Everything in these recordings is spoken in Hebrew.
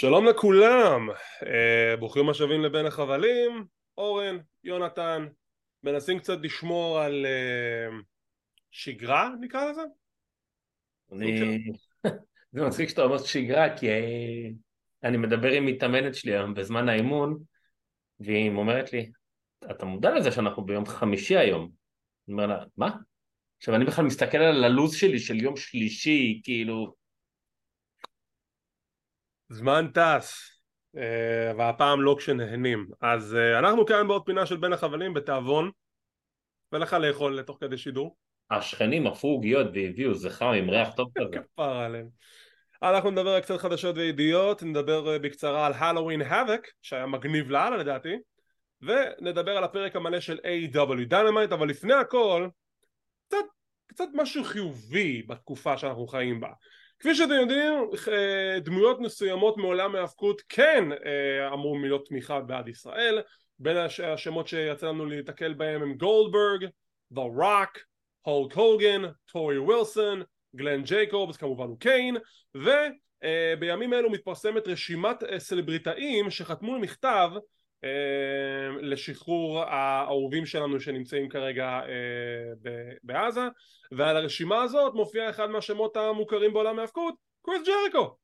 שלום לכולם, uh, ברוכים השבים לבין החבלים, אורן, יונתן, מנסים קצת לשמור על uh, שגרה נקרא לזה? אני... זה מצחיק שאתה אומר שגרה כי אה, אני מדבר עם מתאמנת שלי היום בזמן האימון והיא אומרת לי, אתה מודע לזה שאנחנו ביום חמישי היום? אני אומר לה, מה? עכשיו אני בכלל מסתכל על הלו"ז שלי של יום שלישי, כאילו... זמן טס, אה, והפעם לא כשנהנים. אז אה, אנחנו כאן בעוד פינה של בין החבלים בתיאבון, ולך לאכול לתוך כדי שידור. השכנים עפו עוגיות והביאו, חם עם ריח טוב כזה. כפר עליהם. אנחנו נדבר על קצת חדשות וידיעות, נדבר אה, בקצרה על הלואוין האבק, שהיה מגניב לאללה לדעתי, ונדבר על הפרק המלא של A.W. דיינמייט, אבל לפני הכל, קצת, קצת משהו חיובי בתקופה שאנחנו חיים בה. כפי שאתם יודעים, אה, דמויות מסוימות מעולם ההאבקות כן אה, אמרו מילות תמיכה בעד ישראל, בין השמות שיצא לנו להתקל בהם הם גולדברג, The Rock, הולק הוגן, טורי ווילסון, גלן ג'ייקובס כמובן הוא קיין ובימים אלו מתפרסמת רשימת סלבריטאים שחתמו למכתב לשחרור האהובים שלנו שנמצאים כרגע בעזה ועל הרשימה הזאת מופיע אחד מהשמות המוכרים בעולם ההאבקות קריס ג'ריקו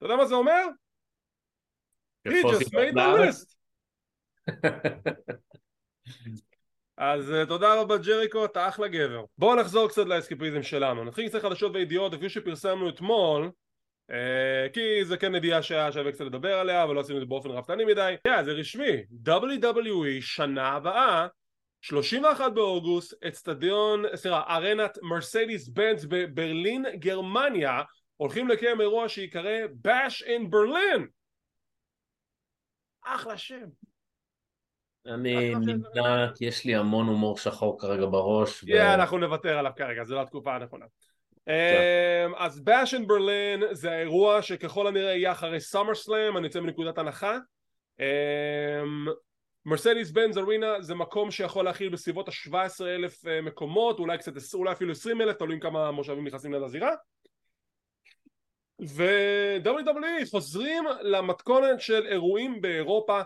אתה יודע מה זה אומר? He just made the list אז uh, תודה רבה ג'ריקו, אתה אחלה גבר. בואו נחזור קצת לאסקיפיזם שלנו. נתחיל קצת חדשות וידיעות, לפי שפרסמנו אתמול, כי זה כן ידיעה שהיה שווה קצת לדבר עליה, אבל לא עשינו את זה באופן רפתני מדי. כן, yeah, זה רשמי. WWE שנה הבאה, 31 באוגוסט, אצטדיון, סליחה, ארנת מרסדיס בנץ בברלין, גרמניה, הולכים לקיים אירוע שיקרא Bash in Berlin. אחלה שם. אני נמנע כי יש לי המון הומור שחור כרגע בראש. יא, אנחנו נוותר עליו כרגע, זו לא התקופה הנכונה. אמ, אז באש אין ברלין זה האירוע שככל הנראה יהיה אחרי סאמר סלאם, אני יוצא מנקודת הנחה. מרסדיס בנז ארינה זה מקום שיכול להכיל בסביבות ה-17 אלף אה, מקומות, אולי קצת, אולי אפילו 20 אלף, תלוי כמה מושבים נכנסים לזירה. ו-WWE חוזרים למתכונת של אירועים באירופה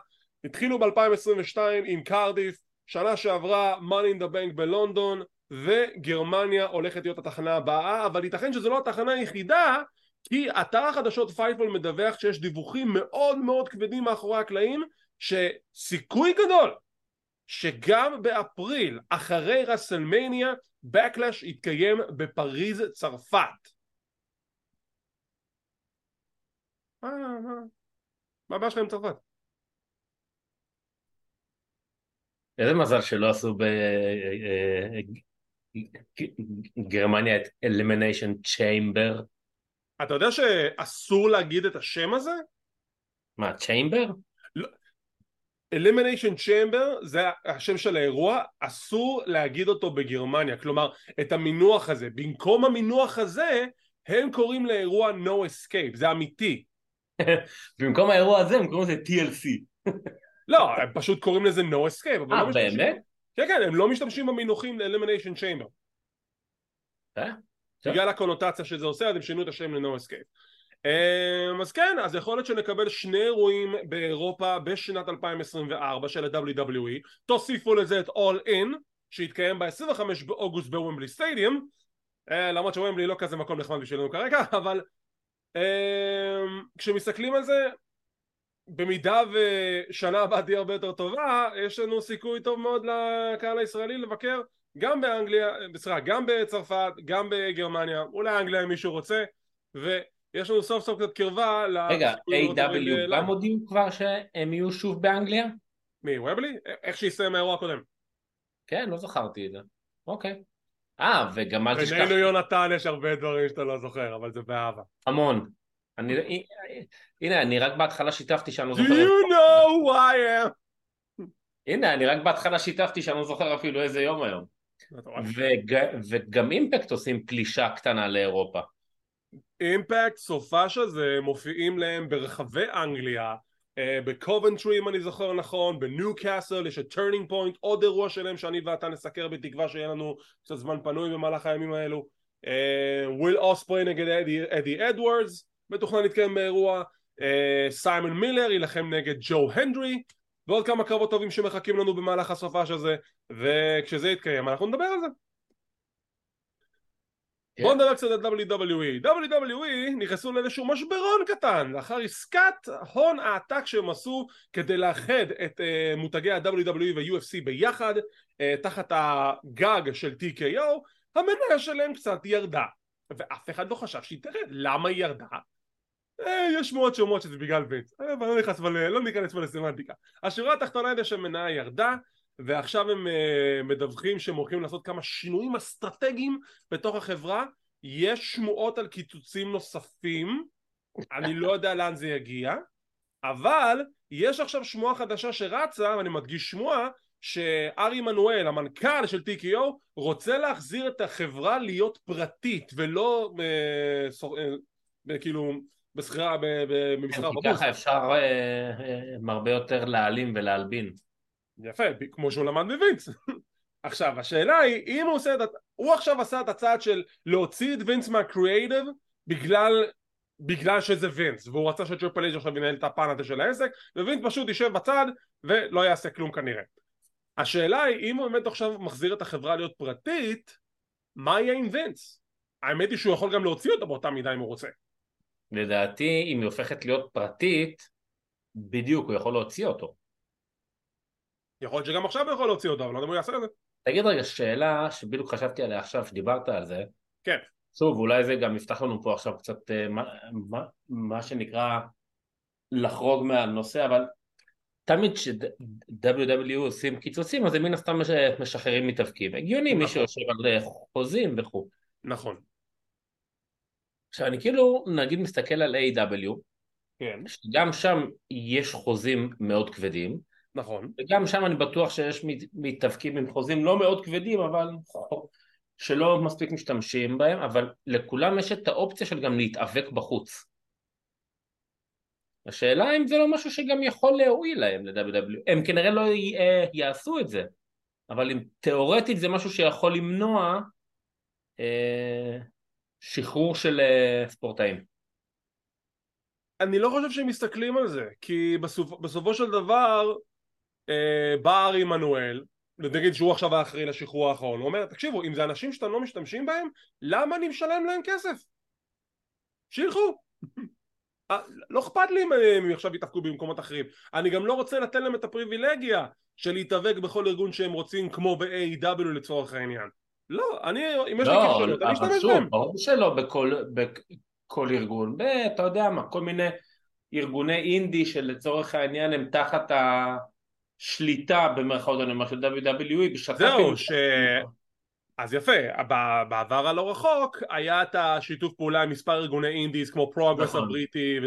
התחילו ב-2022 עם קרדיף, שנה שעברה money in the bank בלונדון וגרמניה הולכת להיות התחנה הבאה אבל ייתכן שזו לא התחנה היחידה כי אתר החדשות פייפול מדווח שיש דיווחים מאוד מאוד כבדים מאחורי הקלעים שסיכוי גדול שגם באפריל אחרי רסלמניה Backlash יתקיים בפריז צרפת מה מה מה הבעיה שלך עם צרפת? איזה מזל שלא עשו בגרמניה את Elimination Chamber. אתה יודע שאסור להגיד את השם הזה? מה, Chamber? Elimination Chamber זה השם של האירוע, אסור להגיד אותו בגרמניה, כלומר את המינוח הזה, במקום המינוח הזה הם קוראים לאירוע no escape, זה אמיתי. במקום האירוע הזה הם קוראים לזה TLC. לא, הם פשוט קוראים לזה no escape. אה, לא באמת? כן, כן, הם לא משתמשים במינוחים ל-elimination chamber. אה? בגלל הקונוטציה שזה עושה, אז הם שינו את השם ל-no escape. Um, אז כן, אז יכול להיות שנקבל שני אירועים באירופה בשנת 2024 של ה-WWE, תוסיפו לזה את All In, שיתקיים ב-25 באוגוסט בוומבלי סטדיום, uh, למרות שוומבלי לא כזה מקום נחמד בשבילנו כרגע, אבל um, כשמסתכלים על זה, במידה ושנה הבאה תהיה הרבה יותר טובה, יש לנו סיכוי טוב מאוד לקהל הישראלי לבקר גם באנגליה, בסדר, גם בצרפת, גם בגרמניה, אולי אנגליה אם מישהו רוצה, ויש לנו סוף סוף קצת קרבה רגע, A.W. גם הודיעו כבר שהם יהיו שוב באנגליה? מי, ובלי? איך שהסתיים האירוע הקודם. כן, לא זכרתי את זה. אוקיי. אה, וגם אל תשכח... בינינו יונתן יש הרבה דברים שאתה לא זוכר, אבל זה באהבה. המון. אני, הנה, אני רק בהתחלה שיתפתי שאני לא זוכר... Do you know who I am? הנה, אני רק בהתחלה שיתפתי שאני לא זוכר אפילו איזה יום היום. וג, וגם אימפקט עושים פלישה קטנה לאירופה. אימפקט, סופאשה זה מופיעים להם ברחבי אנגליה, uh, בקובנטרי אם אני זוכר נכון, בניו קאסל, יש את Turning Point, עוד אירוע שלהם שאני ואתה נסקר בתקווה שיהיה לנו קצת זמן פנוי במהלך הימים האלו. וויל uh, אוספריי נגד אדי אדוארדס מתוכנן להתקיים באירוע, אה, סיימון מילר יילחם נגד ג'ו הנדרי ועוד כמה קרבות טובים שמחכים לנו במהלך הסופש הזה וכשזה יתקיים אנחנו נדבר על זה כן. בואו נדבר קצת על WWE. WWE נכנסו לאיזשהו משברון קטן לאחר עסקת הון העתק שהם עשו כדי לאחד את uh, מותגי ה-WWE וה-UFC ביחד uh, תחת הגג של TKO המניה שלהם קצת ירדה ואף אחד לא חשב שהיא תרד למה היא ירדה? אה, יש שמועות שאומרות שזה בגלל וינס אה, אבל לא נכנס אבל לא ניכנס פה לסמנטיקה השורה התחתונה היא שהמניה ירדה ועכשיו הם מדווחים שהם הולכים לעשות כמה שינויים אסטרטגיים בתוך החברה. יש שמועות על קיצוצים נוספים. אני לא יודע לאן זה יגיע אבל יש עכשיו שמועה חדשה שרצה ואני מדגיש שמועה שארי מנואל המנכ"ל של TKO רוצה להחזיר את החברה להיות פרטית ולא כאילו בסחירה במסחר כי בבורסה ככה אפשר אה, אה, הרבה יותר להעלים ולהלבין. יפה, כמו שהוא למד מווינס. עכשיו, השאלה היא, אם הוא עושה את... הוא עכשיו עשה את הצעד של להוציא את וינס מהקריאייטיב בגלל, בגלל שזה וינס, והוא רצה שטריפל אייג' עכשיו ינהל את הפן הזה של העסק, ווינס פשוט יישב בצד ולא יעשה כלום כנראה. השאלה היא, אם הוא באמת עכשיו מחזיר את החברה להיות פרטית, מה יהיה עם וינס? האמת היא שהוא יכול גם להוציא אותה באותה מידה אם הוא רוצה. לדעתי, אם היא הופכת להיות פרטית, בדיוק, הוא יכול להוציא אותו. יכול להיות שגם עכשיו הוא יכול להוציא אותו, אבל לא יודע אם הוא יעשה את זה. תגיד רגע, שאלה שבדיוק חשבתי עליה עכשיו, שדיברת על זה. כן. שוב, אולי זה גם יפתח לנו פה עכשיו קצת אה, מה, מה, מה שנקרא לחרוג מהנושא, אבל תמיד כש-WW עושים קיצוצים, אז הם מן הסתם משחררים מתאבקים. הגיוני, נכון. מי שיושב על אה, חוזים וכו'. נכון. עכשיו אני כאילו נגיד מסתכל על A.W. כן. שגם שם יש חוזים מאוד כבדים נכון. וגם שם אני בטוח שיש מת- מתאבקים עם חוזים לא מאוד כבדים אבל שלא מספיק משתמשים בהם אבל לכולם יש את האופציה של גם להתאבק בחוץ השאלה אם זה לא משהו שגם יכול להועיל להם ל-WW הם כנראה לא י- אה, יעשו את זה אבל אם תיאורטית זה משהו שיכול למנוע אה, שחרור של אה, ספורטאים אני לא חושב שהם מסתכלים על זה, כי בסופ, בסופו של דבר אה, בא ארי עמנואל, נגיד שהוא עכשיו האחראי לשחרור האחרון, הוא אומר, תקשיבו, אם זה אנשים שאתם לא משתמשים בהם, למה אני משלם להם כסף? שילכו. אה, לא אכפת לי אם הם עכשיו יתאבקו במקומות אחרים, אני גם לא רוצה לתת להם את הפריבילגיה של להתאבק בכל ארגון שהם רוצים כמו ב-AEW לצורך העניין. לא, אני, אם יש לי לא, כישרונות, אני אבל אשתמש שוב, בהם. ברור שלא בכל, בכל ארגון, אתה יודע מה, כל מיני ארגוני אינדי שלצורך העניין הם תחת השליטה במרכאות אני אומר של WWE בשת"פים. זהו, ש... אז יפה, בעבר הלא רחוק היה את השיתוף פעולה עם מספר ארגוני indies כמו פרוגרס נכון. הבריטי ו...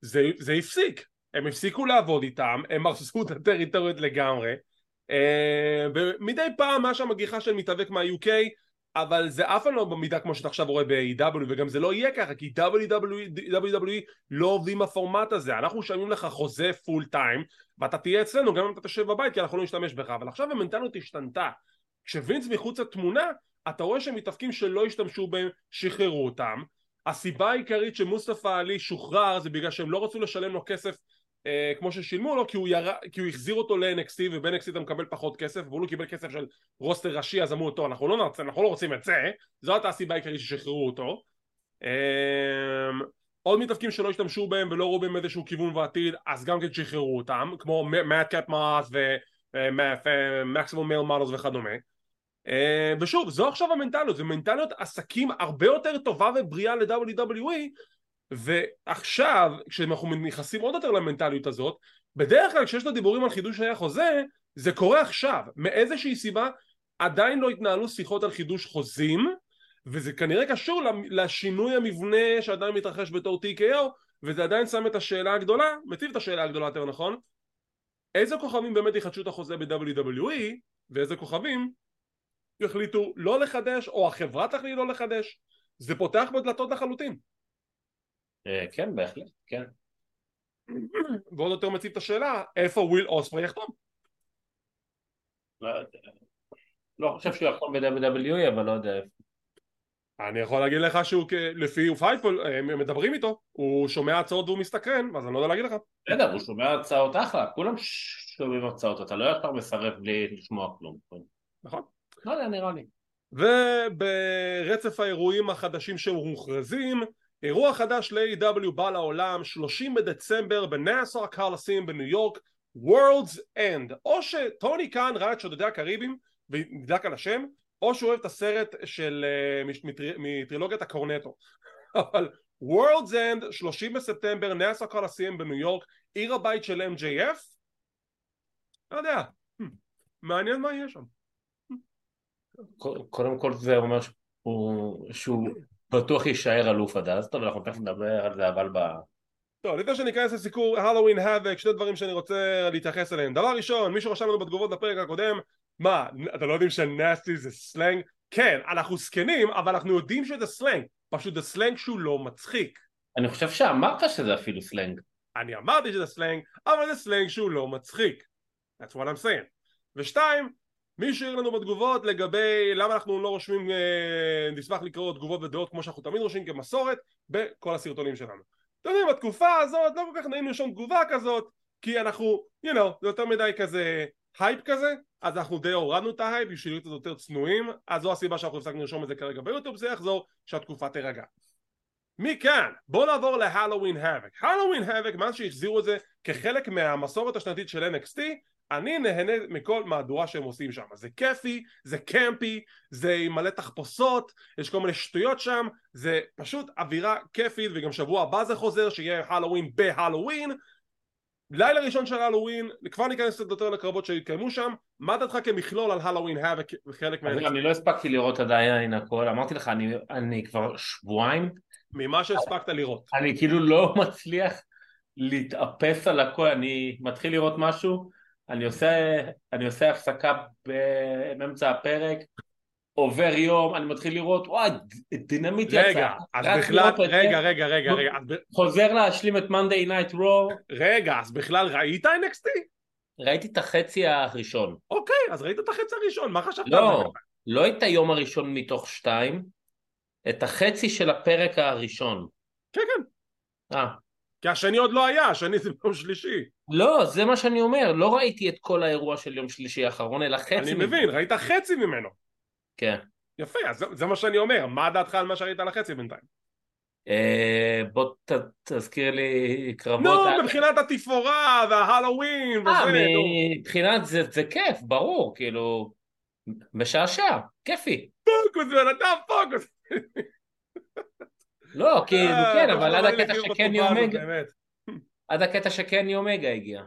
זה, זה הפסיק, הם הפסיקו לעבוד איתם, הם הרסו את הטריטוריות לגמרי ומדי פעם היה שם מגיחה של מתאבק מה-UK אבל זה אף פעם לא במידה כמו שאתה עכשיו רואה ב-AW וגם זה לא יהיה ככה כי WWE לא עובדים בפורמט הזה. אנחנו משלמים לך חוזה פול טיים ואתה תהיה אצלנו גם אם אתה תשב בבית כי אנחנו לא נשתמש בך. אבל עכשיו המנטליות השתנתה. כשווינס מחוץ לתמונה אתה רואה שמתאבקים שלא השתמשו בהם שחררו אותם. הסיבה העיקרית שמוסטפא עלי שוחרר זה בגלל שהם לא רצו לשלם לו כסף אה, כמו ששילמו לו כי הוא, יר... כי הוא החזיר אותו ל-NXT וב-NXT אתה מקבל פחות כסף והוא לא קיבל כסף של roster ראשי אז אמרו אותו אנחנו לא, נרצה, אנחנו לא רוצים את זה. זו הייתה הסיבה העיקרית ששחררו אותו. אה, עוד מתאבקים שלא השתמשו בהם ולא ראו בהם איזשהו כיוון בעתיד אז גם כן שחררו אותם כמו Mace, קאט מאס ו Maximum Male Models וכדומה. אה, ושוב זו עכשיו המנטליות זה מנטליות עסקים הרבה יותר טובה ובריאה ל-WWE ועכשיו כשאנחנו נכנסים עוד יותר למנטליות הזאת בדרך כלל כשיש את הדיבורים על חידוש היה חוזה זה קורה עכשיו. מאיזושהי סיבה עדיין לא התנהלו שיחות על חידוש חוזים וזה כנראה קשור לשינוי המבנה שעדיין מתרחש בתור TKO וזה עדיין שם את השאלה הגדולה מציב את השאלה הגדולה יותר נכון? איזה כוכבים באמת יחדשו את החוזה ב-WWE ואיזה כוכבים יחליטו לא לחדש או החברה תחליט לא לחדש? זה פותח בדלתות לחלוטין כן, בהחלט, כן. ועוד יותר מציב את השאלה איפה וויל אוספריי יחתום לא. לא חושב שהוא יכול ב-WWE, אבל לא יודע איפה. אני יכול להגיד לך שהוא לפי Fightful, הם מדברים איתו, הוא שומע הצעות והוא מסתקרן, אז אני לא יודע להגיד לך. בסדר, הוא שומע הצעות אחלה, כולם שומעים הצעות, אתה לא יכול מסרב בלי לשמוע כלום. נכון. לא יודע, נראה לי. וברצף האירועים החדשים שמוכרזים, אירוע חדש ל-AW בא לעולם, 30 בדצמבר בנאסר קרלסים בניו יורק, World's End. או שטוני קאן ראה את שודדי הקריבים ונדלק על השם, או שהוא אוהב את הסרט של, uh, מטרילוגיית הקורנטו. אבל World's End, 30 בספטמבר, נאסר קרלסים בניו יורק, עיר הבית של MJF, לא יודע, hmm, מעניין מה יהיה שם. קודם כל זה אומר שהוא בטוח יישאר אלוף עד אז, טוב אנחנו תכף נדבר על זה אבל ב... טוב לפני שניכנס לסיקור הלואוין האבק שני דברים שאני רוצה להתייחס אליהם. דבר ראשון מישהו רשם לנו בתגובות בפרק הקודם מה אתם לא יודעים שנסטי זה סלנג? כן אנחנו זקנים אבל אנחנו יודעים שזה סלנג. פשוט זה סלנג שהוא לא מצחיק. אני חושב שאמרת שזה אפילו סלנג. אני אמרתי שזה סלנג אבל זה סלנג שהוא לא מצחיק. That's what I'm saying. ושתיים מי השאיר לנו בתגובות לגבי למה אנחנו לא רושמים, אה, נשמח לקרוא תגובות ודעות כמו שאנחנו תמיד רושמים כמסורת בכל הסרטונים שלנו. אתם יודעים, בתקופה הזאת לא כל כך נעים לרשום תגובה כזאת כי אנחנו, you know, זה יותר מדי כזה הייפ כזה אז אנחנו די הורדנו את ההייפ בשביל להיות יותר צנועים אז זו הסיבה שאנחנו הפסקנו לרשום את זה כרגע ביוטיוב זה יחזור שהתקופה תירגע מכאן בואו נעבור ל Halloween Havoc, Halloween Havoc מאז שהחזירו את זה כחלק מהמסורת השנתית של NXT אני נהנה מכל מהדורה שהם עושים שם. זה כיפי, זה קמפי, זה מלא תחפושות, יש כל מיני שטויות שם, זה פשוט אווירה כיפית וגם שבוע הבא זה חוזר שיהיה הלואוין בהלואוין לילה ראשון של הלואוין, כבר ניכנס קצת יותר לקרבות שהתקיימו שם, מה דעתך כמכלול על הלואוין היה וחלק מה... אני לא הספקתי לראות עדיין הכל, אמרתי לך אני, אני כבר שבועיים ממה שהספקת לראות. אני כאילו לא מצליח להתאפס על הכל, אני מתחיל לראות משהו אני עושה, אני עושה הפסקה באמצע הפרק, עובר יום, אני מתחיל לראות, וואי, דינמיט יצא. רגע, אז בכלל, רגע, רגע, רגע, רגע. חוזר להשלים את Monday Night Raw. רגע, אז בכלל ראית NXT? ראיתי את החצי הראשון. אוקיי, אז ראית את החצי הראשון, מה חשבת לא, לא את היום הראשון מתוך שתיים, את החצי של הפרק הראשון. כן, כן. אה. כי השני עוד לא היה, השני זה ביום שלישי. לא, זה מה שאני אומר, לא ראיתי את כל האירוע של יום שלישי האחרון, אלא חצי ממנו. אני מבין, ראית חצי ממנו. כן. יפה, אז זה, זה מה שאני אומר, מה דעתך על מה שראית על החצי בינתיים? אה, בוא ת, תזכיר לי קרבות... נו, מבחינת התפאורה וההלואוין וזה. אה, מבחינת זה, זה כיף, ברור, כאילו, משעשע, כיפי. פוקוס, בן אדם פוקוס. לא, כאילו, אה, כן, אבל עד הקטע שקני אומגה... עד הקטע שקני אומגה הגיע.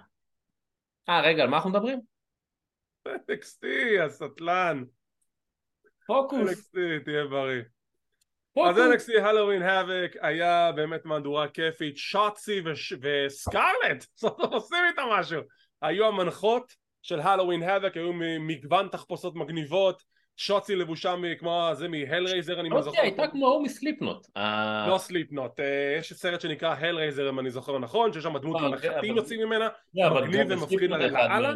אה, רגע, על מה אנחנו מדברים? NXT, הסטלן. פוקוס. NXT, תהיה בריא. אז NXT הלואוין האבק היה באמת מהדורה כיפית, שוצי וסקארלט, סוף סוף עושים איתה משהו. היו המנחות של הלואוין האבק, היו מגוון תחפושות מגניבות, שוצי לבושה כמו זה מהלרייזר אני זוכר. הייתה כמו ההוא מסליפנוט. לא סליפנוט, אה, יש סרט שנקרא הלרייזר אם אני זוכר נכון, שיש שם דמות עם נחתים יוצאים ממנה, מגניב ומפחיד לאללה.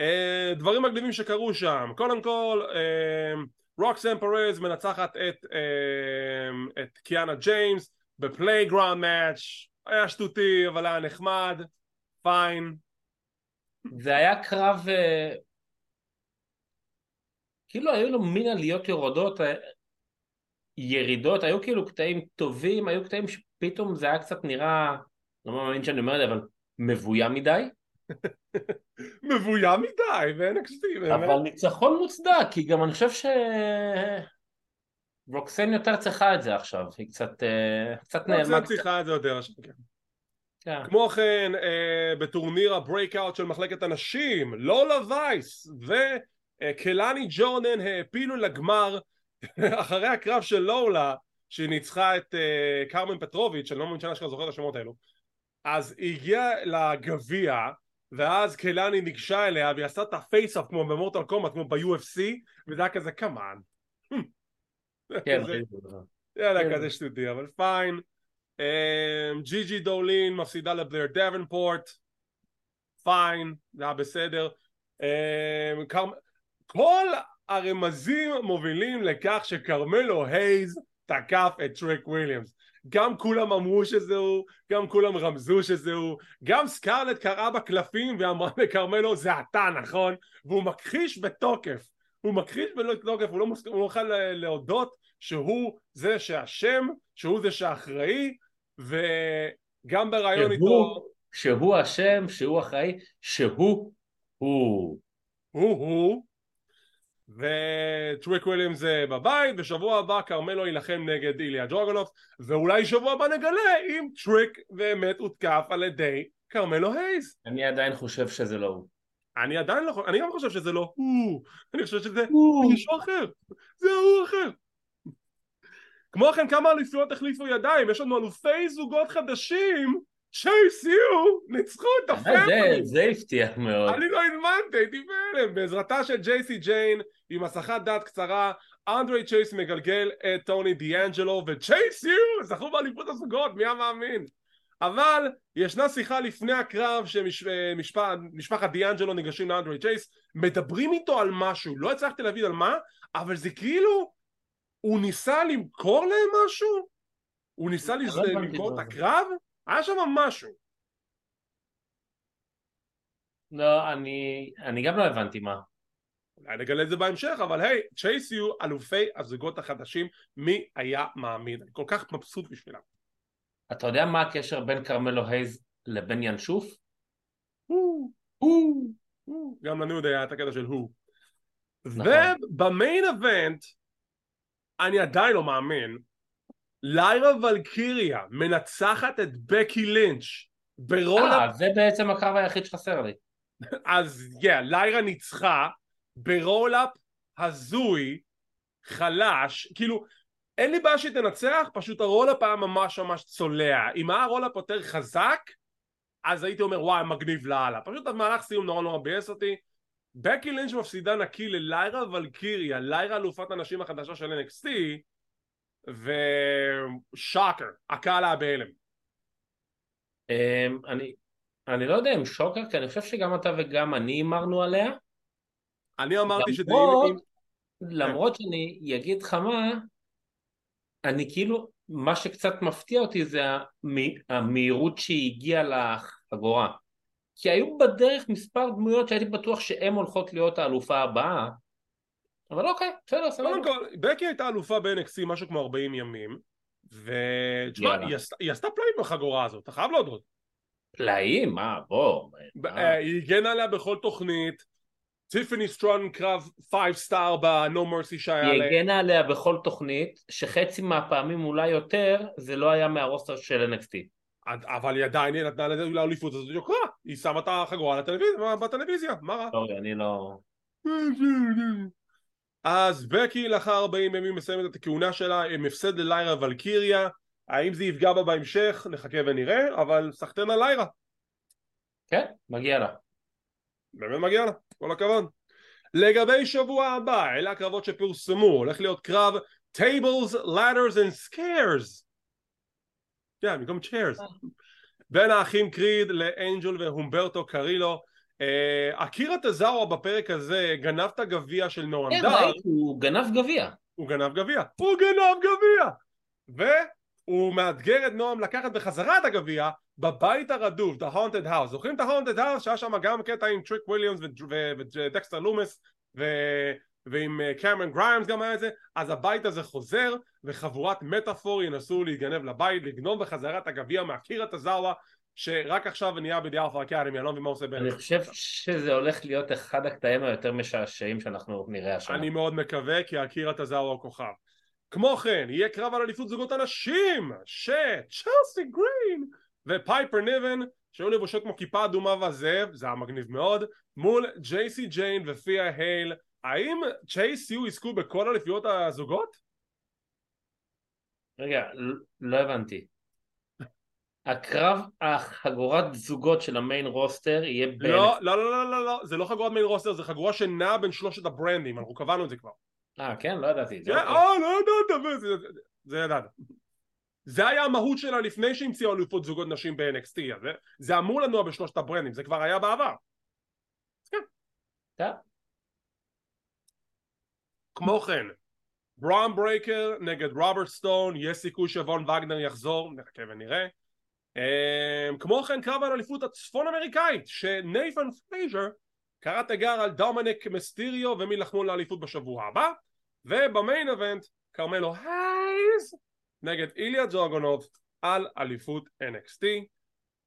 אה, דברים מגניבים שקרו שם, קודם כל רוקסן פרז מנצחת את קיאנה ג'יימס ב playground match, היה שטותי אבל היה נחמד, fine. זה היה קרב אה, כאילו היו לו מין עליות יורדות, אה, ירידות, היו כאילו קטעים טובים, היו קטעים שפתאום זה היה קצת נראה, לא מאמין שאני אומר את זה, אבל מבוים מדי. מבוים מדי, ו-NXT באמת. אבל ניצחון מוצדק, כי גם אני חושב ש... רוקסן יותר צריכה את זה עכשיו, היא קצת, אה, קצת נעלמה. רוקסן צריכה את זה יותר עכשיו, כן. כן. כמו כן, אה, בטורניר ה breakout של מחלקת הנשים, לולה וייס, ו... אה, קלני ג'ורדן העפילו לגמר אחרי הקרב של לולה שהיא ניצחה את uh, קרמן פטרוביץ', אני לא מאמין שאני זוכר את השמות האלו. אז היא הגיעה לגביע ואז קלני ניגשה אליה והיא עשתה את הפייס-אף כמו במורטל קומט כמו ב-UFC וזה היה כזה כמובן כן, יאללה כן. כזה שטותי אבל פיין ג'י ג'י דולין מפסידה לבלר דבנפורט פיין זה היה בסדר. um, כל הרמזים מובילים לכך שכרמלו הייז תקף את טריק וויליאמס גם כולם אמרו שזה הוא, גם כולם רמזו שזה הוא, גם סקארלט קראה בקלפים ואמרה לכרמלו זה אתה נכון? והוא מכחיש בתוקף, הוא מכחיש בתוקף, הוא לא מוכן לא להודות שהוא זה שאשם, שהוא זה שאחראי וגם בריאיון איתו שהוא אשם, שהוא אחראי, שהוא הוא. הוא הוא וטריק וויליאמס בבית ושבוע הבא כרמלו יילחם נגד איליה דרגונוב ואולי שבוע הבא נגלה אם טריק באמת הותקף על ידי כרמלו הייז אני עדיין חושב שזה לא הוא. אני עדיין לא חושב, אני גם חושב שזה לא הוא. אני חושב שזה מישהו אחר. זה הוא אחר. כמו כן כמה אליפויות החליפו ידיים? יש לנו אלופי זוגות חדשים יו ניצחו את הפאמילי זה הפתיע מאוד. אני לא האמנתי הייתי בהלם. בעזרתה של ג'ייסי ג'יין עם הסחת דעת קצרה אנדרי צ'ייס מגלגל את טוני דיאנג'לו וצ'ייס יו! זכו באליפות הזוגות מי המאמין? אבל ישנה שיחה לפני הקרב שמשפחת דיאנג'לו ניגשים לאנדרי צ'ייס מדברים איתו על משהו לא הצלחתי להבין על מה אבל זה כאילו הוא ניסה למכור להם משהו? הוא ניסה לא למכור את הקרב? היה שם משהו. לא, אני, אני גם לא הבנתי מה. אולי נגלה את זה בהמשך, אבל היי, צ'ייס יהיו אלופי הזוגות החדשים, מי היה מאמין? אני כל כך מבסוט בשבילם. אתה יודע מה הקשר בין כרמלו הייז לבין ינשוף? גם לנו יודע את הקטע של הוא. נכון. ובמיין אבנט, אני עדיין לא מאמין, ליירה ואלקיריה מנצחת את בקי לינץ' ב roll-up... אה, זה בעצם הקרב היחיד שחסר לי. אז כן, yeah, ליירה ניצחה ב roll-up הזוי, חלש, כאילו אין לי בעיה שהיא תנצח, פשוט ה roll-up היה ממש ממש צולע. אם היה roll-up יותר חזק, אז הייתי אומר וואי מגניב לאללה. פשוט המהלך סיום נורא נורא ביאס אותי. בקי לינץ' מפסידה נקי לליירה ולקיריה, ליירה אלופת הנשים החדשה של NXT, ושוקר, הקהל היה בהלם. אמ, אני, אני לא יודע אם שוקר, כי אני חושב שגם אתה וגם אני הימרנו עליה. אני אמרתי שזה... למרות, למרות שאני אגיד לך מה, אני כאילו, מה שקצת מפתיע אותי זה המהירות שהיא הגיעה לחגורה. כי היו בדרך מספר דמויות שהייתי בטוח שהן הולכות להיות האלופה הבאה, אבל אוקיי, בסדר, סבבה. קודם כל, בקי הייתה אלופה ב-NXC משהו כמו 40 ימים, ותשמע, היא עשתה פלאים בחגורה הזאת, אתה חייב להודות. פלאים? מה, בוא. אה, היא הגנה עליה בכל תוכנית, טיפני סטרון קרב 5 סטאר ב-No Mercy שהיה להם. היא הגנה עליה בכל תוכנית, שחצי מהפעמים אולי יותר, זה לא היה מהרוסטר של NXT. אבל היא עדיין נתנה לאליפות הזאת יוקרה, היא שמה את החגורה בטלוויזיה, מה רע? אוקיי, אני לא... אז בקי לאחר 40 ימים מסיימת את הכהונה שלה עם הפסד לליירה ולקיריה. האם זה יפגע בה בהמשך? נחכה ונראה אבל סחטיין על ליירה. כן, מגיע לה. באמת מגיע לה, כל הכבוד. לגבי שבוע הבא, אלה הקרבות שפורסמו. הולך להיות קרב tables, ladders and scares. כן, במקום chairs. בין האחים קריד לאנחל והומברטו קרילו. אה, אקירה טזאווה בפרק הזה גנב את הגביע של נועם כן, ראיתי, הוא גנב גביע. הוא גנב גביע. הוא גנב גביע! והוא מאתגר את נועם לקחת בחזרה את הגביע בבית הרדוף, The Haunted House. זוכרים את ה-Haunted House? שהיה שם גם קטע עם טריק וויליאמס ודקסטר לומס. ועם קמרון גריימס גם היה את זה אז הבית הזה חוזר וחבורת Meta-Four ינסו להתגנב לבית לגנוב בחזרה את הגביע מאקירה טזאווה שרק עכשיו נהיה Alpha Academy, אני לא מבין מה עושה בין... אני חושב שזה הולך להיות אחד הקטעים היותר משעשעים שאנחנו נראה השנה. אני מאוד מקווה כי אקירה טזאווה הוא הכוכב. כמו כן, יהיה קרב על אליפות זוגות הנשים, שצ'לסי גרין ופייפר ניבן, שהיו לבושות כמו כיפה אדומה והזאב, זה היה מגניב מאוד, מול ג'ייסי ג'יין ופיה הייל. האם צ'ייס יו יזכו בכל אליפויות הזוגות? רגע, לא הבנתי. הקרב החגורת זוגות של המיין רוסטר יהיה בין... לא, לא, לא, לא, לא, לא, זה לא חגורת מיין רוסטר, זה חגורה שנעה בין שלושת הברנדים, אנחנו קבענו את זה כבר. אה, כן? לא ידעתי זה. כן, אוקיי. אה, לא ידעת, זה ידעת. זה היה המהות שלה לפני שהמציאו אלופות זוגות נשים ב-NXT, זה, זה אמור לנוע בשלושת הברנדים, זה כבר היה בעבר. כן. כמו כן, ברון ברייקר נגד רוברט סטון, יש סיכוי שוון וגנר יחזור, נחכה ונראה. Um, כמו כן קרב על אליפות הצפון אמריקאית שנייתן פרייזר קרא תיגר על דומניק מסטיריו והם ילחמו לאליפות בשבוע הבא וב main event כרמלו הייז נגד איליה דרגונוב על אליפות NXT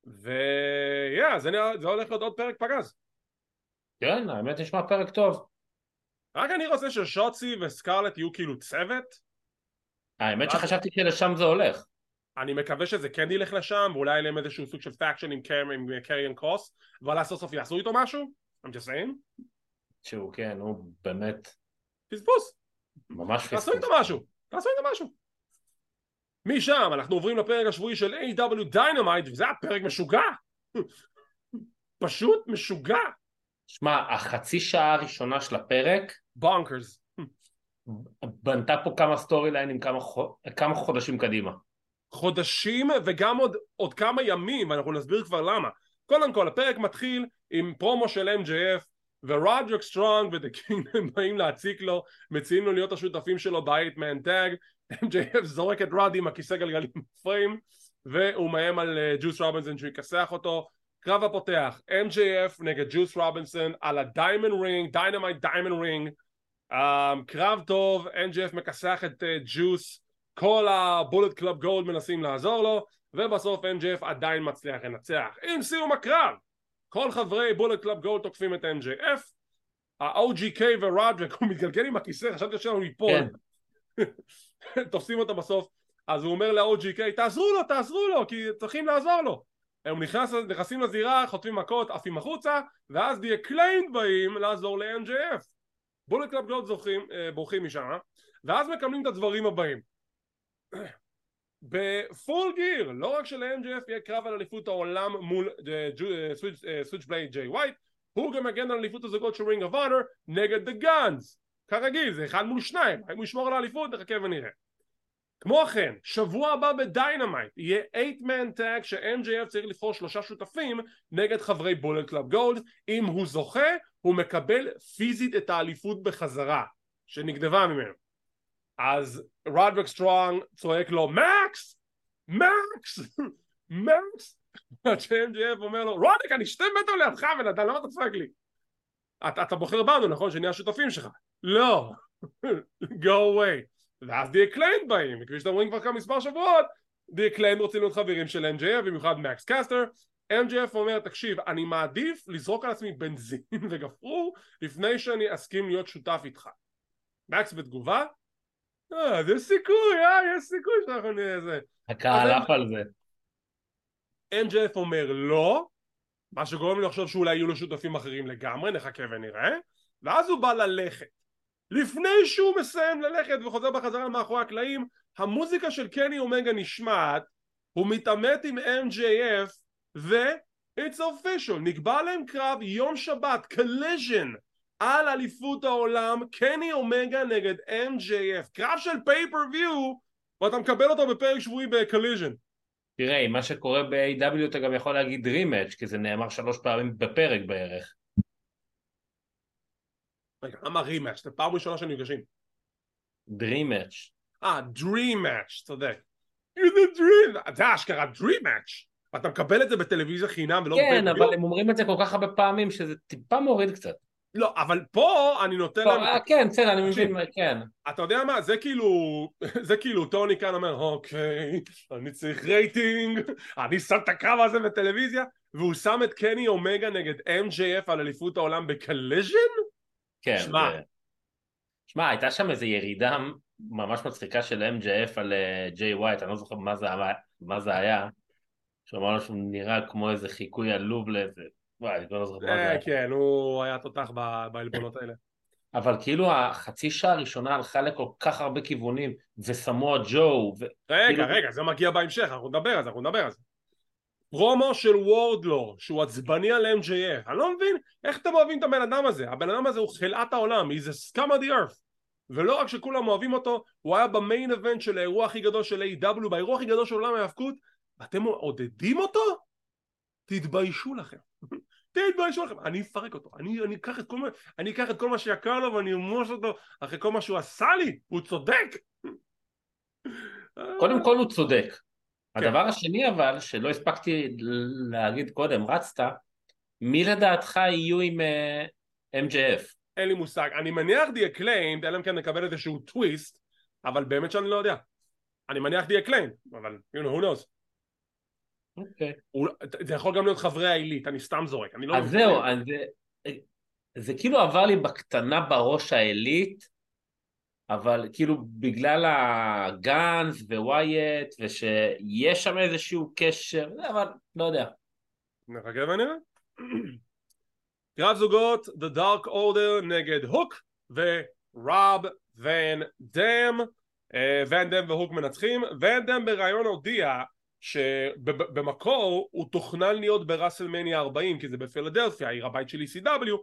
ו yeah זה, זה הולך להיות עוד פרק פגז. כן האמת נשמע פרק טוב. רק אני רוצה ששוטזי וסקרלט יהיו כאילו צוות. האמת שחשבתי שלשם זה הולך אני מקווה שזה כן ילך לשם ואולי יהיה להם איזשהו סוג של faction עם קאריון קרוס ואולי סוף סוף יעשו איתו משהו? I'm just saying. שהוא כן הוא באמת. פספוס. ממש פספוס. תעשו איתו משהו. תעשו איתו משהו. משם אנחנו עוברים לפרק השבועי של AEW Dynamite וזה היה פרק משוגע. פשוט משוגע. שמע החצי שעה הראשונה של הפרק bonkers בנתה פה כמה סטורי ליינים כמה, כמה חודשים קדימה חודשים וגם עוד, עוד כמה ימים ואנחנו נסביר כבר למה. קודם כל הפרק מתחיל עם פרומו של MJF ורודריק סטרונג ודה קינגדom באים להציק לו מציעים לו להיות השותפים שלו ב eight man tag MJF זורק את רוד עם הכיסא גלגלים פריים והוא מאיים על ג'וס רובינסון שהוא יכסח אותו. קרב הפותח MJF נגד ג'וס רובינסון על הדיימנד רינג דיינמייט דיימנד רינג קרב טוב MJF מכסח את ג'וס. uh, כל הבולט קלאב גולד מנסים לעזור לו ובסוף MJF עדיין מצליח לנצח. עם סיום הקרב כל חברי בולט קלאב גולד תוקפים את MJF ה-OGK ורודריק הוא מתגלגל עם הכיסא חשבתי שהולך ליפול כן. תופסים אותו בסוף. אז הוא אומר ל-OGK תעזרו לו תעזרו לו כי צריכים לעזור לו. הם נכנס, נכנסים לזירה חוטפים מכות עפים החוצה ואז The Acclaimed באים לעזור ל-MJF בולט קלאב גולד בורחים משם ואז מקבלים את הדברים הבאים בפול גיר, לא רק של-MJF יהיה קרב על אליפות העולם מול סוויץ' בלייד ג'יי ווייט, הוא גם מגן על אליפות הזוגות של רינג אוף אונר נגד דה גאנס. כרגיל, זה אחד מול שניים, האם הוא ישמור על האליפות? נחכה ונראה. כמו כן, שבוע הבא בדיינמייט יהיה 8-man tag ש-MJF צריך לבחור שלושה שותפים נגד חברי בולט קלאב גולד אם הוא זוכה, הוא מקבל פיזית את האליפות בחזרה שנגנבה ממנו אז רודריק סטרונג צועק לו מקס! מקס! מקס! עד ש-MJF אומר לו רודריק אני שתי מטר לידך בן אדם למה אתה צועק לי? אתה, אתה בוחר בנו נכון שנהיה השותפים שלך? לא! go away ואז The Acclaimed באים וכפי שאתם רואים כבר כמה מספר שבועות The Acclaimed רוצים להיות חברים של MJF במיוחד מקס קסטר MJF אומר תקשיב אני מעדיף לזרוק על עצמי בנזין וגפרור לפני שאני אסכים להיות שותף איתך מקס בתגובה אה, יש סיכוי, אה, יש סיכוי שאנחנו נהיה זה. הקהל עף על זה. MJF אומר לא, מה שגורם לי לחשוב שאולי יהיו לו שותפים אחרים לגמרי, נחכה ונראה, ואז הוא בא ללכת. לפני שהוא מסיים ללכת וחוזר בחזרה מאחורי הקלעים, המוזיקה של קני אומגה נשמעת, הוא מתעמת עם MJF, ו... it's official, נקבע להם קרב יום שבת, collision על אליפות העולם קני אומגה נגד MJF קרב של pay-per-view ואתה מקבל אותו בפרק שבועי ב Collision. תראה, מה שקורה ב-AEW אתה גם יכול להגיד dream match כי זה נאמר שלוש פעמים בפרק בערך. רגע, למה rematch? זה פעם ראשונה שהם נפגשים. dream match אה, dream match, צודק. זה אשכרה dream match אתה מקבל את זה בטלוויזיה חינם ולא כן, אבל הם אומרים את זה כל כך הרבה פעמים שזה טיפה מוריד קצת לא, אבל פה אני נותן להם... אה, כן, בסדר, אני מבין, כן. אתה יודע מה, זה כאילו, זה כאילו, טוני כאן אומר, אוקיי, אני צריך רייטינג, אני שם את הקרב הזה בטלוויזיה, והוא שם את קני אומגה נגד MJF על אליפות העולם ב Collision? כן. שמע. שמע, הייתה שם איזו ירידה ממש מצחיקה של MJF על ג'יי uh, ווייט, אני לא זוכר מה זה, מה זה היה, שאמרנו שהוא נראה כמו איזה חיקוי עלוב לאיזה וואי, אני לא זוכר מה זה היה. כן, הוא היה תותח בעלבונות האלה. אבל כאילו החצי שעה הראשונה הלכה לכל כך הרבה כיוונים, וסמואל ג'ו, ו... רגע, רגע, זה מגיע בהמשך, אנחנו נדבר על זה, אנחנו נדבר על זה. פרומו של וורדלו, שהוא עצבני על MJF, אני לא מבין איך אתם אוהבים את הבן אדם הזה, הבן אדם הזה הוא חלאת העולם, he's a scum of the earth. ולא רק שכולם אוהבים אותו, הוא היה במיין אבנט של האירוע הכי גדול של A.W, באירוע הכי גדול של עולם ההאבקות, ואתם עודדים אותו? תתביישו לכם. תתביישו לכם, אני אפרק אותו, אני, אני, אקח כל, מה- אני אקח את כל מה שיקר לו ואני אמוש אותו אחרי כל מה שהוא עשה לי, הוא צודק! קודם כל הוא צודק. כן. הדבר השני אבל, שלא הספקתי להגיד קודם, רצת, מי לדעתך יהיו עם אה, MJF? אין לי מושג, אני מניח The Acclaimed, אלא אם כן נקבל איזשהו טוויסט, אבל באמת שאני לא יודע. אני מניח The Acclaimed, אבל you know, who knows. אוקיי. הוא- זה יכול גם להיות חברי העילית, אני סתם זורק, אני לא... אז זהו, אז זה, זה כאילו עבר לי בקטנה בראש העילית, אבל כאילו בגלל הגאנס ווייט, ושיש שם איזשהו קשר, אבל לא יודע. נחכה ונראה. קרב זוגות, The Dark Order נגד הוק ורוב ון דם. אה, ון דם והוק מנצחים. ון דם בריאיון הודיע שבמקור הוא תוכנן להיות בראסלמניה 40 כי זה בפילדלפיה, עיר הבית של ECW,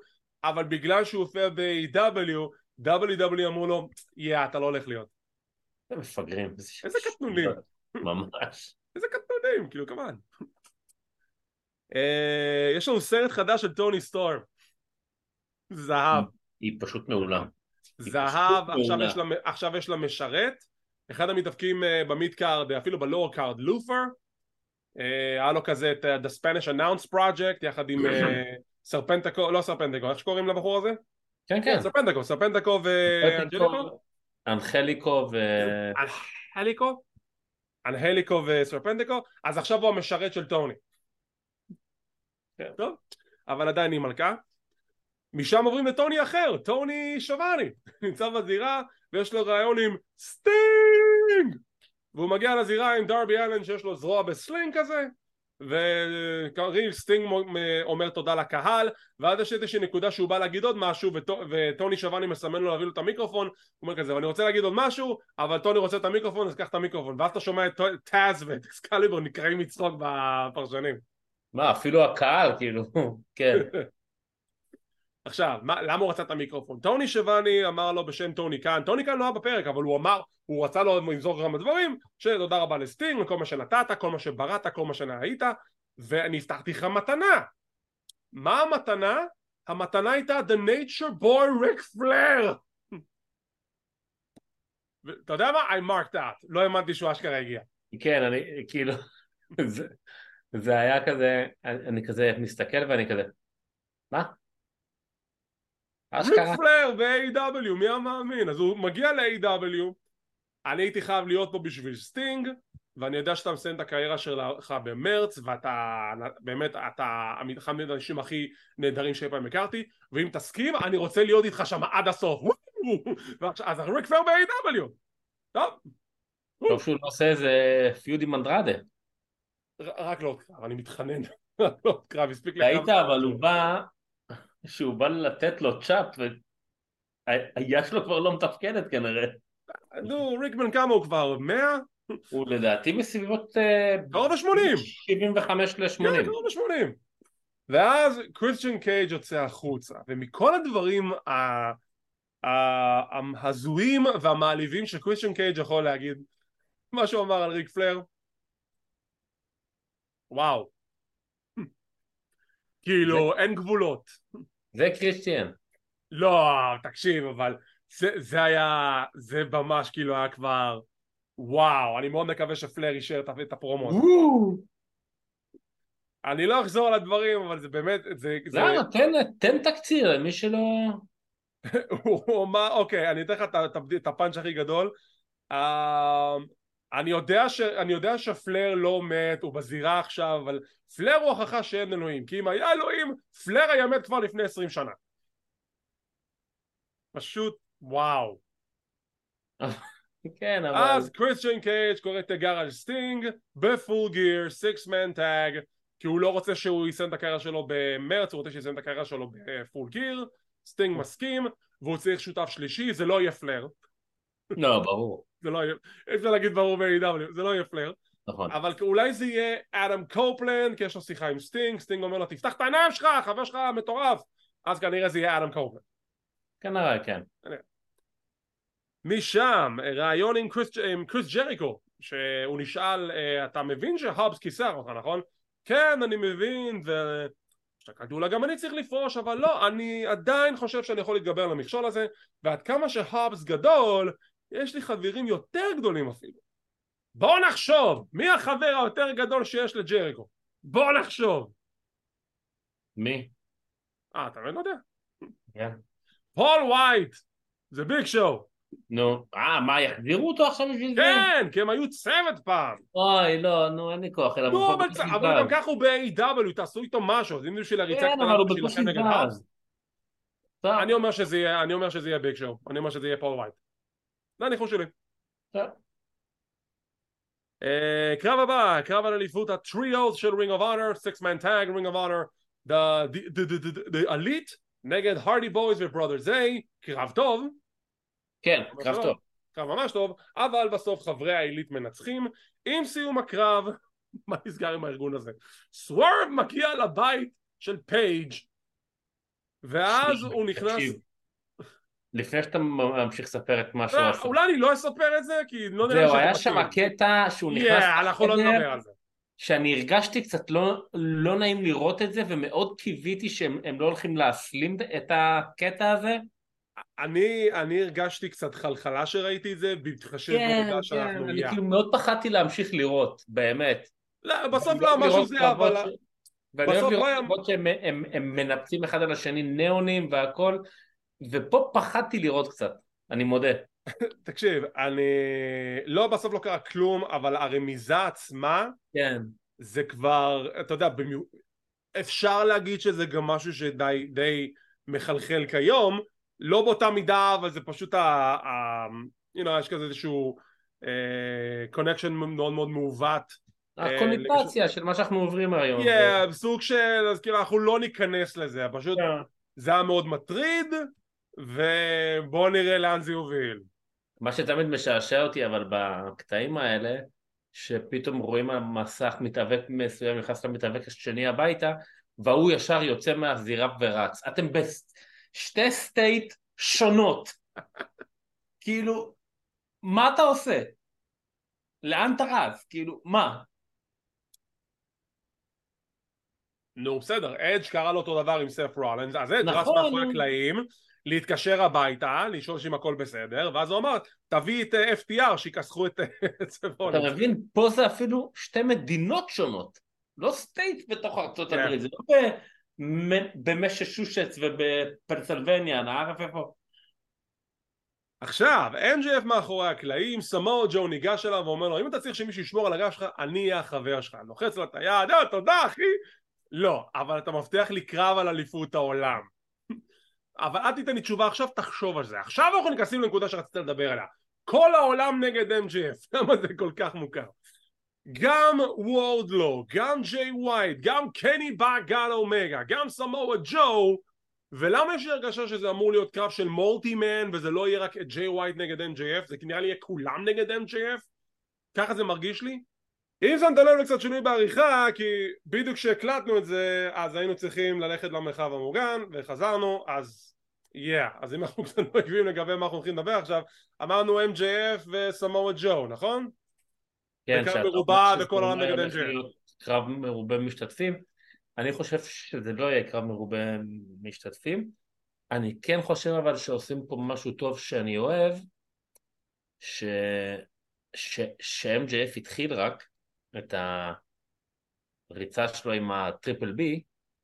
אבל בגלל שהוא הופיע ב-AW, WWE אמרו לו, יא, אתה לא הולך להיות. זה מפגרים. איזה קטנונים. ממש. איזה קטנונים, כאילו, כמובן. אה, יש לנו סרט חדש של טוני סטורם. זהב. היא פשוט מעולה. זהב, פשוט עכשיו מעולה. יש, לה, עכשיו יש לה משרת. אחד המתאבקים אה, ב mid card, אפילו ב low card, לות'ר. אה, היה לו כזה את אה, The Spanish Announce Project, יחד עם סרפנטיקו, לא סרפנטיקו, איך שקוראים לבחור הזה? כן, כן. סרפנטיקו, סרפנטיקו ואנג'ליקו? אנחליקו ו... אנחליקו? אנחליקו וסרפנטיקו, אז עכשיו הוא המשרת של טוני. כן. טוב, אבל עדיין היא מלכה. משם עוברים לטוני אחר, טוני שוואני, נמצא בזירה ויש לו ראיון עם סטינג! והוא מגיע לזירה עם דרבי אלן שיש לו זרוע ב sling כזה וכרגיל סטינג אומר תודה לקהל ואז יש איזושהי נקודה שהוא בא להגיד עוד משהו וטו- וטוני שוואני מסמן לו להביא לו את המיקרופון הוא אומר כזה ואני רוצה להגיד עוד משהו אבל טוני רוצה את המיקרופון אז קח את המיקרופון ואז אתה שומע את טאז ואת אקסקליבור נקרעים מצחוק בפרשנים מה, אפילו הקהל, כאילו, כן. עכשיו, מה, למה הוא רצה את המיקרופון? טוני שוואני אמר לו בשם טוני קאן, טוני קאן לא היה בפרק, אבל הוא אמר, הוא רצה לו למסור כמה דברים, שתודה רבה לסטינג, לכל מה שנתת, כל מה שבראת, כל מה שנהיית, ואני הבטחתי לך מתנה. מה המתנה? המתנה הייתה The Nature Boy ריק פלר! אתה יודע מה? I marked out, לא האמנתי שהוא אשכרה הגיע. כן, אני, כאילו, זה, זה היה כזה, אני, אני כזה מסתכל ואני כזה, מה? ריק אשכרה? פלר ב-AEW, מי המאמין? אז הוא מגיע ל-AEW, אני הייתי חייב להיות פה בשביל סטינג, ואני יודע שאתה מסיים את הקריירה שלך במרץ, ואתה באמת, אתה אחד מהאנשים הכי נהדרים שאי פעם הכרתי, ואם תסכים, אני רוצה להיות איתך שם עד הסוף. אז ריק פלר ב-A.W. טוב, טוב שהוא לא עושה איזה פיוד עם אנדרדה. רק לא קרב, אני מתחנן. רק לא קרב, הספיק לי ראית. אבל הוא בא, שהוא בא לתת לו צ'אפ, והיד שלו כבר לא מתפקדת כנראה. נו, ריק בן כמה הוא כבר? 100? הוא לדעתי בסביבות אה, קרוב ל-80. 75 כן, ל-80. קרוב ל-80. ואז קריסטיאן קייג' יוצא החוצה, ומכל הדברים ההזויים והמעליבים שקריסטיאן קייג' יכול להגיד, מה שהוא אמר על ריק פלר, וואו. כאילו, אין גבולות. זה קריסטיאן. לא, תקשיב, אבל זה, זה היה, זה ממש כאילו היה כבר, וואו, אני מאוד מקווה שפלר אישר את- הפרומו הזה. אני לא אחזור על הדברים, אבל זה באמת, זה... זה... למה? תן, תן תקציר למי שלא... הוא אמר, אוקיי, אני אתן לך את הפאנץ' הכי גדול. אני יודע, ש, אני יודע שפלר לא מת, הוא בזירה עכשיו, אבל פלר הוא הוכחה שאין אלוהים, כי אם היה אלוהים, פלר היה מת כבר לפני עשרים שנה. פשוט, וואו. כן, אבל... אז קריסטיאן קייג' קורא תיגר על סטינג, ב-Full Gear, six man tag, כי הוא לא רוצה שהוא יסיים את הקריירה שלו במרץ, הוא רוצה שיסיים את הקריירה שלו ב-Full Gear, סטינג מסכים, והוא צריך שותף שלישי, זה לא יהיה פלר. לא, ברור. זה לא יהיה, אי אפשר להגיד ברור ב-AEW, זה לא יהיה פלר, נכון. אבל אולי זה יהיה אדם קופלנד, כי יש לו שיחה עם סטינג, סטינג אומר לו תפתח את העיניים שלך, חבר שלך מטורף, אז כנראה זה יהיה אדם קופלנד. כנראה, כן. משם, ראיון עם קריס, עם קריס ג'ריקו, שהוא נשאל, אה, אתה מבין שהאבס כיסח אותך, נכון? כן, אני מבין, ו... הסתכלתי אולי גם אני צריך לפרוש אבל לא אני עדיין חושב שאני יכול להתגבר על המכשול הזה ועד כמה שהאבס גדול יש לי חברים יותר גדולים אפילו בואו נחשוב מי החבר היותר גדול שיש לג'ריקו בואו נחשוב מי? אה אתה לא יודע כן. פול וייט זה ביג שואו נו, אה, מה, יחזירו אותו עכשיו בשביל זה? כן כי הם היו צוות פעם אוי, לא, נו, אין לי כוח אליו. נו אבל גם. ככה הוא ב-AW תעשו איתו משהו אם בשביל הריצה כן, קטנה אבל הוא בשביל בקושי לכם נגד טוב, אני אומר שזה יהיה אני אומר שזה יהיה ביג שואו אני אומר שזה יהיה פול וייט זה הניחוש שלי טוב. אה, קרב הבא, קרב על אליפות ה trios של רינג אוף אונר, six man tag רינג אוף אונר, the elite נגד הרדי בויז וברודר זיי, קרב טוב, כן, קרב. טוב. קרב ממש טוב, אבל בסוף חברי העילית מנצחים, עם סיום הקרב, מה נסגר עם הארגון הזה? סוורב מגיע לבית של פייג' ואז הוא נכנס, תקשיב. לפני שאתה ממשיך לספר את מה שהוא אה, עשה. אולי אני לא אספר את זה כי לא נראה לי זהו, היה שם. קטע שהוא נכנס אנחנו לא נדבר על זה. שאני הרגשתי קצת לא, לא נעים לראות את זה, ומאוד קיוויתי שהם הם לא הולכים להסלים את הקטע הזה. אני, אני הרגשתי קצת חלחלה שראיתי את זה, בהתחשב כן, בעובדה כן, שאנחנו אני יא. כאילו מאוד פחדתי להמשיך לראות, באמת. לא, בסוף לא אוהב משהו זה, אבל... ואני אוהב לא לראות שהם הם, הם מנפצים אחד על השני ניאונים והכל, ופה פחדתי לראות קצת, אני מודה. תקשיב, אני... לא, בסוף לא קרה כלום, אבל הרמיזה עצמה, כן. זה כבר, אתה יודע, במיו... אפשר להגיד שזה גם משהו שדי די מחלחל כיום, לא באותה מידה, אבל זה פשוט ה... ה... you know, יש כזה איזשהו connection מאוד מאוד מעוות. הקונוטציה של מה שאנחנו עוברים היום. כן, סוג של, אז כאילו אנחנו לא ניכנס לזה, פשוט כן. זה היה מאוד מטריד, ובואו נראה לאן זה יוביל. מה שתמיד משעשע אותי אבל בקטעים האלה, שפתאום רואים על מסך מתאבק מסוים נכנס למתאבק השני הביתה, והוא ישר יוצא מהזירה ורץ. אתם בשתי state שונות. כאילו, מה אתה עושה? לאן אתה רץ? כאילו, מה? נו בסדר, אדג' קרה לו אותו דבר עם סף רולנס, אז אדג' רץ נכון, מאחורי נו. הקלעים, להתקשר הביתה, לשאול שאם הכל בסדר, ואז הוא אמר, תביא את אה, FTR שיכסחו את אה, סף אתה. מבין? פה זה אפילו שתי מדינות שונות. לא סטייט בתוך ארצות כן. הברית, זה לא במ- במששושץ ובפנסלבניה, אני ערף איפה. עכשיו, MJF מאחורי הקלעים, סמואל ג'ו ניגש אליו ואומר לו, אם אתה צריך שמישהו ישמור על הגב שלך, אני אהיה החבר שלך. לוחץ לו את היד, אה, תודה אחי. לא, אבל אתה מבטיח לי קרב על אליפות העולם. אבל אל תיתן לי תשובה עכשיו, תחשוב על זה. עכשיו אנחנו נכנסים לנקודה שרצית לדבר עליה. כל העולם נגד MJF, למה זה כל כך מוכר? גם וורדלו, גם ג'יי ווייט, גם קני באגל אומגה, גם סמואל ג'ו ולמה יש לי הרגשה שזה אמור להיות קרב של מולטי-מן וזה לא יהיה רק ג'יי ווייט נגד MJF זה נראה לי יהיה כולם נגד MJF ככה זה מרגיש לי אם שמת לב לקצת שינוי בעריכה כי בדיוק כשהקלטנו את זה אז היינו צריכים ללכת למרחב המוגן וחזרנו אז yeah אז אם אנחנו קצת לא עקביים לגבי מה אנחנו הולכים לדבר עכשיו אמרנו MJF וסמואל ג'ו נכון? כן, שאתה מרובע וכל העולם נגד MJF. קרב מרובה משתתפים. אני חושב שזה לא יהיה קרב מרובה משתתפים. אני כן חושב אבל שעושים פה משהו טוב שאני אוהב, ש... ש... ש-MJF התחיל רק את הריצה שלו עם הטריפל בי,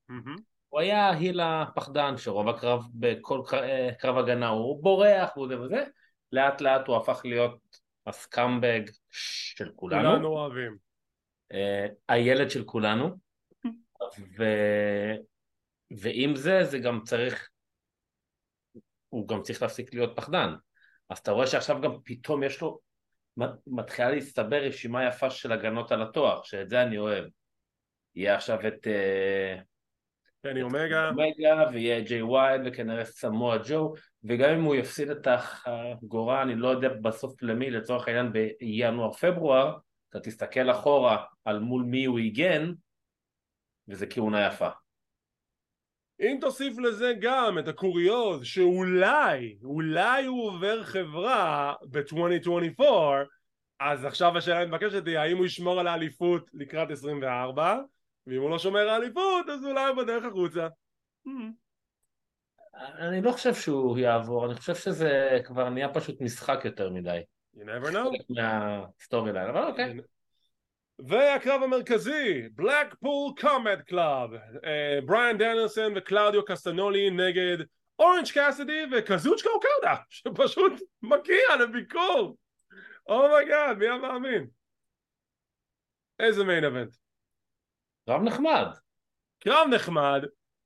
מהמם. הוא היה היל הפחדן שרוב הקרב בכל קרב, קרב הגנה הוא בורח וזה וזה, לאט לאט הוא הפך להיות הסקאמבג של כולנו. כולנו אוהבים אה, הילד של כולנו, ו... ועם זה, זה גם צריך, הוא גם צריך להפסיק להיות פחדן. אז אתה רואה שעכשיו גם פתאום יש לו, מתחילה להסתבר רשימה יפה של הגנות על התואר, שאת זה אני אוהב. יהיה עכשיו את אה, קני אומגה אומגה, ויהיה ג'יי ווייד, וכנראה סמואה ג'ו, וגם אם הוא יפסיד את החגורה, אני לא יודע בסוף למי, לצורך העניין בינואר-פברואר, אתה תסתכל אחורה על מול מי הוא הגן, וזה כהונה יפה. אם תוסיף לזה גם את הקוריוז שאולי, אולי הוא עובר חברה ב-2024 אז עכשיו השאלה המתבקשת היא האם הוא ישמור על האליפות לקראת 24 ואם הוא לא שומר האליפות אז אולי הוא בדרך החוצה. Hmm. אני לא חושב שהוא יעבור, אני חושב שזה כבר נהיה פשוט משחק יותר מדי. You never know. מה storyline, אבל אוקיי. והקרב המרכזי, בלקפול קומבט קלאב, בריאן דניאלסון וקלאודיו קסטנולי נגד אורנג' קאסידי וקזוצ'קה אוקדה, שפשוט מגיע לביקור. oh my god, מי המאמין? איזה מיין אבנט. קרב נחמד. קרב נחמד,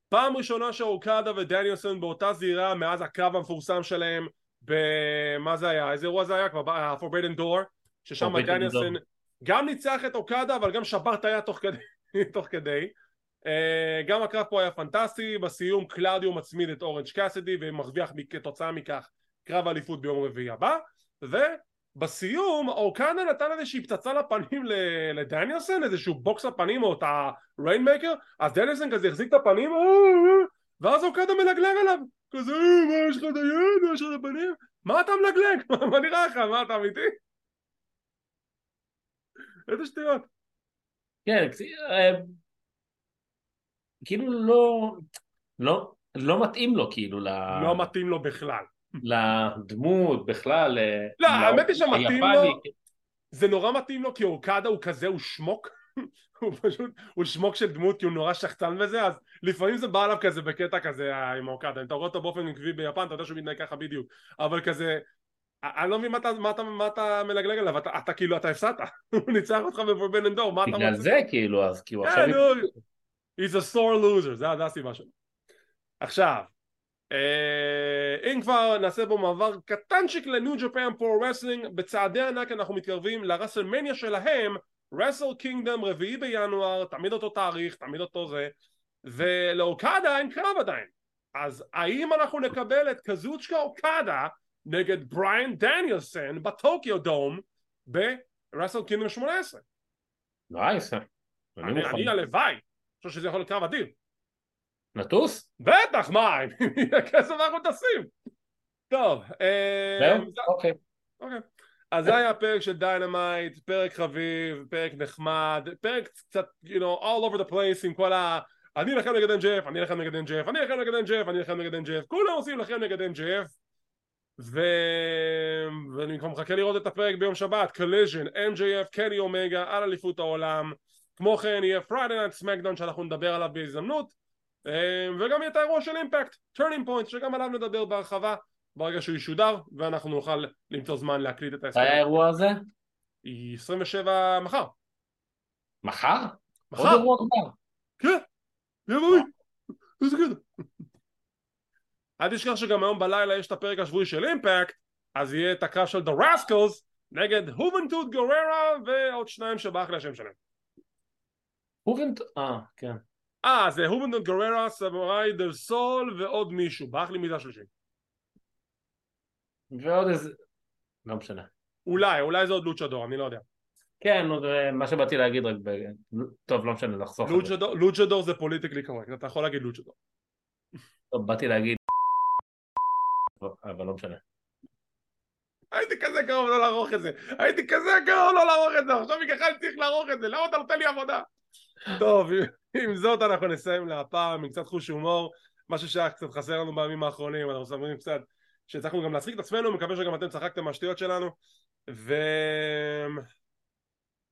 פעם ראשונה שאוקדה ודניאלסון באותה זירה מאז הקרב המפורסם שלהם במה זה היה? איזה אירוע זה היה כבר? ה-Forbidden Door ששם דניאלסון גם ניצח את אוקדה אבל גם שבר את היד תוך כדי, תוך כדי. Uh, גם הקרב פה היה פנטסטי בסיום קלאודיו מצמיד את אורנג' קאסדי ומרוויח כתוצאה מכך קרב אליפות ביום רביעי הבא. ובסיום אוקדה נתן איזושהי פצצה לפנים לדניאלסון איזשהו בוקס לפנים או את ה Rainmaker אז דניאלסון כזה החזיק את הפנים אה, אה, ואז אוקדה מלגלג עליו. כזה מה יש לך את היד? מה יש לך את הפנים? מה אתה מלגלג? מה נראה לך? מה אתה אמיתי איזה שטויות. כן, אה, כאילו לא, לא, לא מתאים לו כאילו ל... לא מתאים לו בכלל. לדמות בכלל. לא, האמת היא שמתאים לו, זה נורא מתאים לו כי אורקדה הוא כזה, הוא שמוק. הוא פשוט, הוא שמוק של דמות כי הוא נורא שחצן בזה אז לפעמים זה בא עליו כזה בקטע כזה אה, עם אורקדה אם אתה רואה אותו באופן עקבי ביפן אתה יודע שהוא מתנהג ככה בדיוק אבל כזה אני לא מבין מה אתה, מה אתה, מה אתה מלגלג עליו, אתה, אתה כאילו, אתה הפסדת, הוא ניצח אותך בפורבן אנדור, מה אתה רוצה? בגלל זה כאילו, אז כאילו עכשיו... כן, he's a sore loser, זה הסיבה שלו. עכשיו, אה, אם כבר נעשה פה מעבר קטנצ'יק לניו ג'פן פרו רסלינג, בצעדי ענק אנחנו מתקרבים לרסלמניה שלהם, רסל קינגדום רביעי בינואר, תמיד אותו תאריך, תמיד אותו זה, ולאוקדה אין קרב עדיין. אז האם אנחנו נקבל את קזוצ'קה אוקדה נגד בריאן דניאלסון בטוקיו דום ברסל קינגדום 18. נייס. אני הלוואי, אני חושב שזה יכול להיות קרב אדיר. נטוס? בטח, מה, אם יהיה כסף אנחנו טסים. טוב. אה? אוקיי. אוקיי. אז זה היה הפרק של דיינמייט, פרק חביב, פרק נחמד, פרק קצת, you know, all over the place עם כל ה... אני אלחם נגד NJF, אני אלחם נגד NJF, אני אלחם נגד NJF, אני אלחם נגד NJF, כולם עושים לכם נגד NJF ו... ואני כבר מחכה לראות את הפרק ביום שבת, קוליז'ן, MJF, קני אומגה, על אליפות העולם כמו כן יהיה פריידי נייט סמקדאון שאנחנו נדבר עליו בהזדמנות אה, וגם יהיה את האירוע של אימפקט, טרנינג פוינט, שגם עליו נדבר בהרחבה ברגע שהוא ישודר ואנחנו נוכל למצוא זמן להקליט את ההסכת. מתי האירוע הזה? 27 מחר. מחר? מחר. עוד אירוע מחר. כן, יבואי. איזה קטע. אל תשכח שגם היום בלילה יש את הפרק השבועי של אימפקט אז יהיה את הקרב של The Rascals נגד הובנטוד גוררה ועוד שניים שברח לי השם שלהם. הובנטוד, אה, כן. אה, זה הובנטוד גוררה, סמוראי דר סול ועוד מישהו, ברח לי מידה שלושים ועוד איזה, לא משנה. אולי, אולי זה עוד לוצ'דור, אני לא יודע. כן, מה שבאתי להגיד רק ב... טוב, לא משנה, לחסוך לוצ'דור זה. פוליטיקלי קורקט, אתה יכול להגיד לוצ'דור טוב, באתי להגיד אבל לא משנה. הייתי כזה קרוב לא לערוך את זה, הייתי כזה קרוב לא לערוך את זה, עכשיו בכלל צריך לערוך את זה, למה אתה נותן לי עבודה? טוב, עם זאת אנחנו נסיים להפעם עם קצת חוש הומור, משהו שהיה קצת חסר לנו בימים האחרונים, אנחנו שמים קצת שהצלחנו גם להצחיק את עצמנו, מקווה שגם אתם צחקתם מהשטויות שלנו, ו...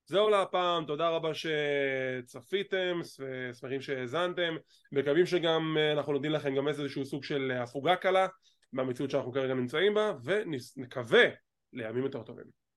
זהו להפעם, תודה רבה שצפיתם, ושמחים שהאזנתם, מקווים שגם אה, אנחנו נותנים לכם גם איזשהו סוג של הפוגה קלה מהמציאות שאנחנו כרגע נמצאים בה ונקווה לימים יותר טובים